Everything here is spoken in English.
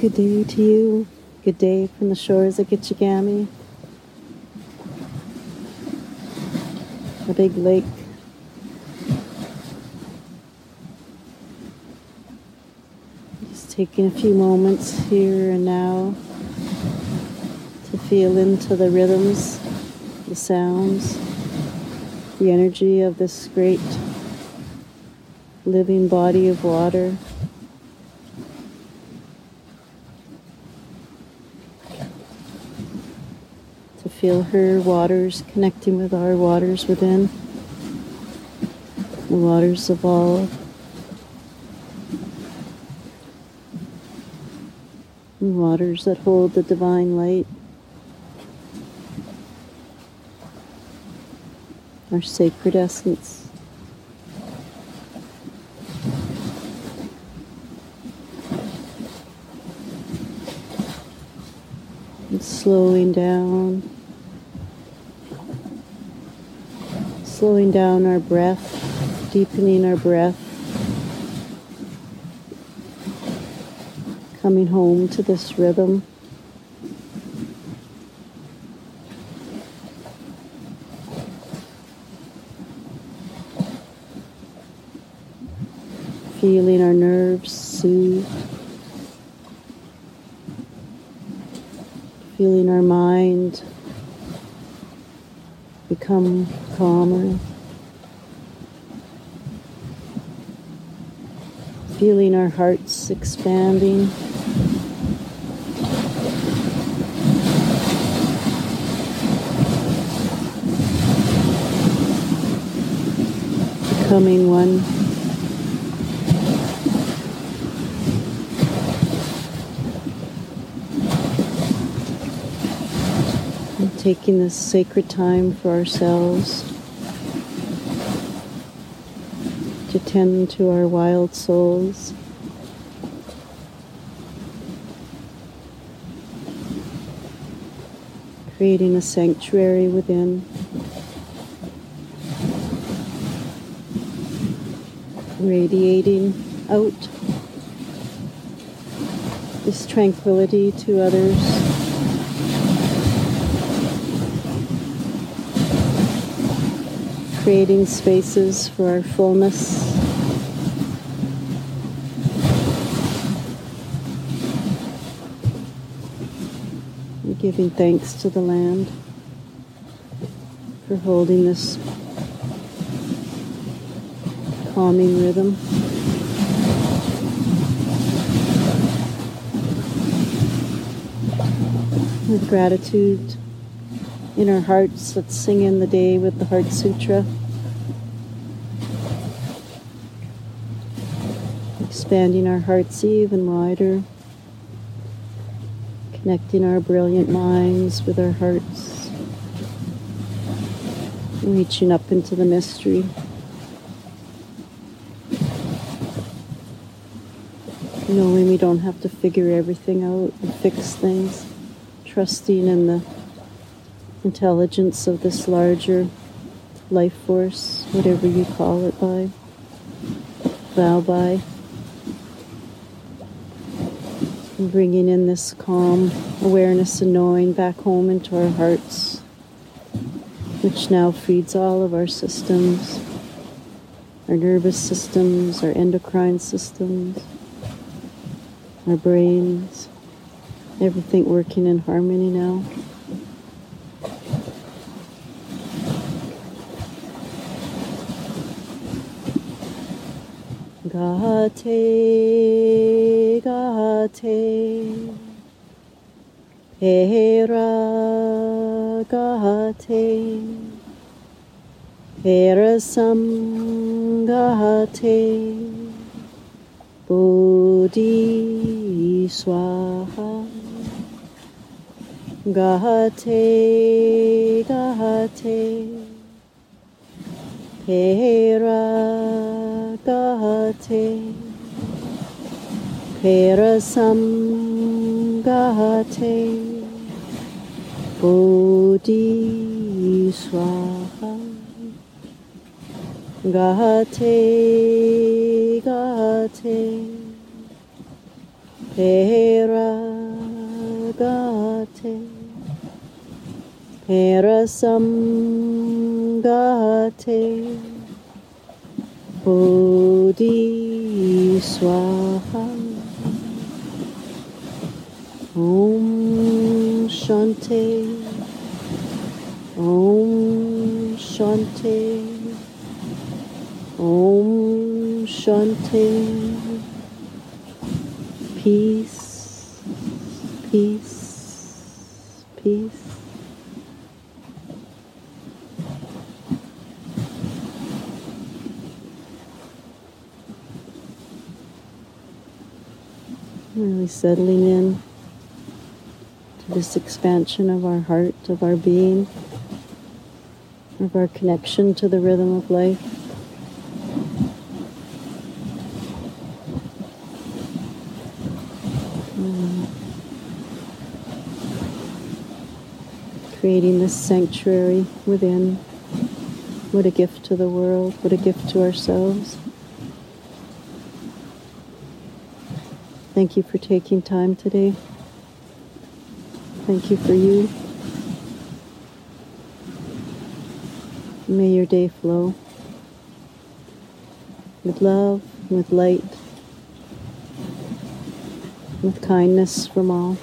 Good day to you. Good day from the shores of Gitchigami. A big lake. Just taking a few moments here and now to feel into the rhythms, the sounds, the energy of this great living body of water. To feel her waters connecting with our waters within, the waters of all. The waters that hold the divine light. Our sacred essence. Slowing down. Slowing down our breath, deepening our breath. Coming home to this rhythm. Feeling our nerves soothe. feeling our mind become calmer, feeling our hearts expanding. Becoming one. Taking this sacred time for ourselves to tend to our wild souls. Creating a sanctuary within. Radiating out this tranquility to others. Creating spaces for our fullness. We're giving thanks to the land for holding this calming rhythm. With gratitude in our hearts. Let's sing in the day with the Heart Sutra. Expanding our hearts even wider, connecting our brilliant minds with our hearts, reaching up into the mystery. Knowing we don't have to figure everything out and fix things, trusting in the intelligence of this larger life force, whatever you call it by, vow by. And bringing in this calm awareness and knowing back home into our hearts, which now feeds all of our systems, our nervous systems, our endocrine systems, our brains, everything working in harmony now. Gate, gate, pera gate, perasam gate, bodhi swaha, gate, gate, pera gate, perasam gate, bodhi swaha, gate, gate, Peragate Parasamgate Bodhi Swaha. Om Shanti. Om Shanti. Om Shanti. Peace. Peace. Peace Really settling in to this expansion of our heart, of our being, of our connection to the rhythm of life. Mm. Creating this sanctuary within. What a gift to the world, what a gift to ourselves. Thank you for taking time today. Thank you for you. May your day flow with love, with light, with kindness from all.